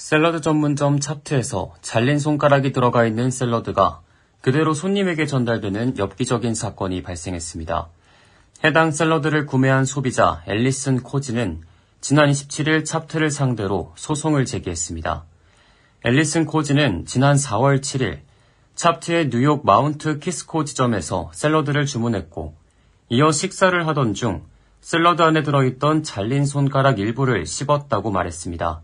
샐러드 전문점 찹트에서 잘린 손가락이 들어가 있는 샐러드가 그대로 손님에게 전달되는 엽기적인 사건이 발생했습니다. 해당 샐러드를 구매한 소비자 앨리슨 코지는 지난 27일 찹트를 상대로 소송을 제기했습니다. 앨리슨 코지는 지난 4월 7일 찹트의 뉴욕 마운트 키스코 지점에서 샐러드를 주문했고 이어 식사를 하던 중 샐러드 안에 들어있던 잘린 손가락 일부를 씹었다고 말했습니다.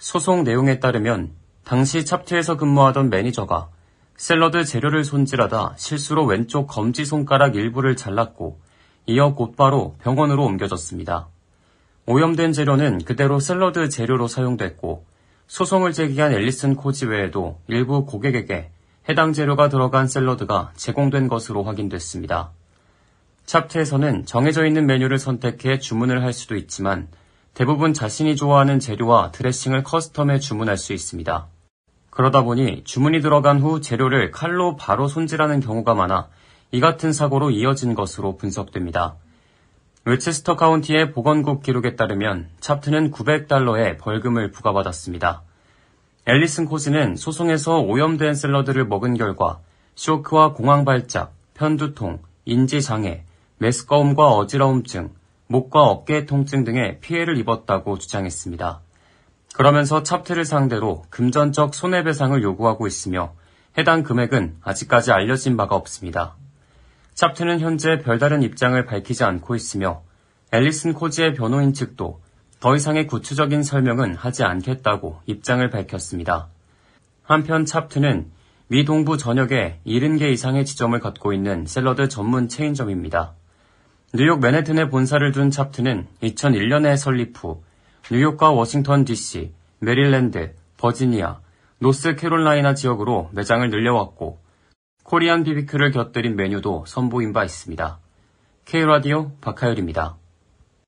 소송 내용에 따르면 당시 찹트에서 근무하던 매니저가 샐러드 재료를 손질하다 실수로 왼쪽 검지 손가락 일부를 잘랐고 이어 곧바로 병원으로 옮겨졌습니다. 오염된 재료는 그대로 샐러드 재료로 사용됐고 소송을 제기한 앨리슨 코지 외에도 일부 고객에게 해당 재료가 들어간 샐러드가 제공된 것으로 확인됐습니다. 찹트에서는 정해져 있는 메뉴를 선택해 주문을 할 수도 있지만 대부분 자신이 좋아하는 재료와 드레싱을 custom해 주문할 수 있습니다. 그러다 보니 주문이 들어간 후 재료를 칼로 바로 손질하는 경우가 많아 이 같은 사고로 이어진 것으로 분석됩니다. 웨체스터 카운티의 보건국 기록에 따르면 찹트는 900달러의 벌금을 부과받았습니다. 앨리슨 코즈는 소송에서 오염된 샐러드를 먹은 결과 쇼크와 공황 발작, 편두통, 인지 장애, 메스꺼움과 어지러움증, 목과 어깨 통증 등의 피해를 입었다고 주장했습니다. 그러면서 찹트를 상대로 금전적 손해배상을 요구하고 있으며 해당 금액은 아직까지 알려진 바가 없습니다. 찹트는 현재 별다른 입장을 밝히지 않고 있으며 앨리슨 코지의 변호인 측도 더 이상의 구체적인 설명은 하지 않겠다고 입장을 밝혔습니다. 한편 찹트는 미 동부 전역에 70개 이상의 지점을 갖고 있는 샐러드 전문 체인점입니다. 뉴욕 맨해튼에 본사를 둔 찹트는 2001년에 설립 후 뉴욕과 워싱턴 DC, 메릴랜드, 버지니아, 노스캐롤라이나 지역으로 매장을 늘려왔고 Korean BBQ를 곁들인 메뉴도 선보인 바 있습니다. K라디오 박하율입니다.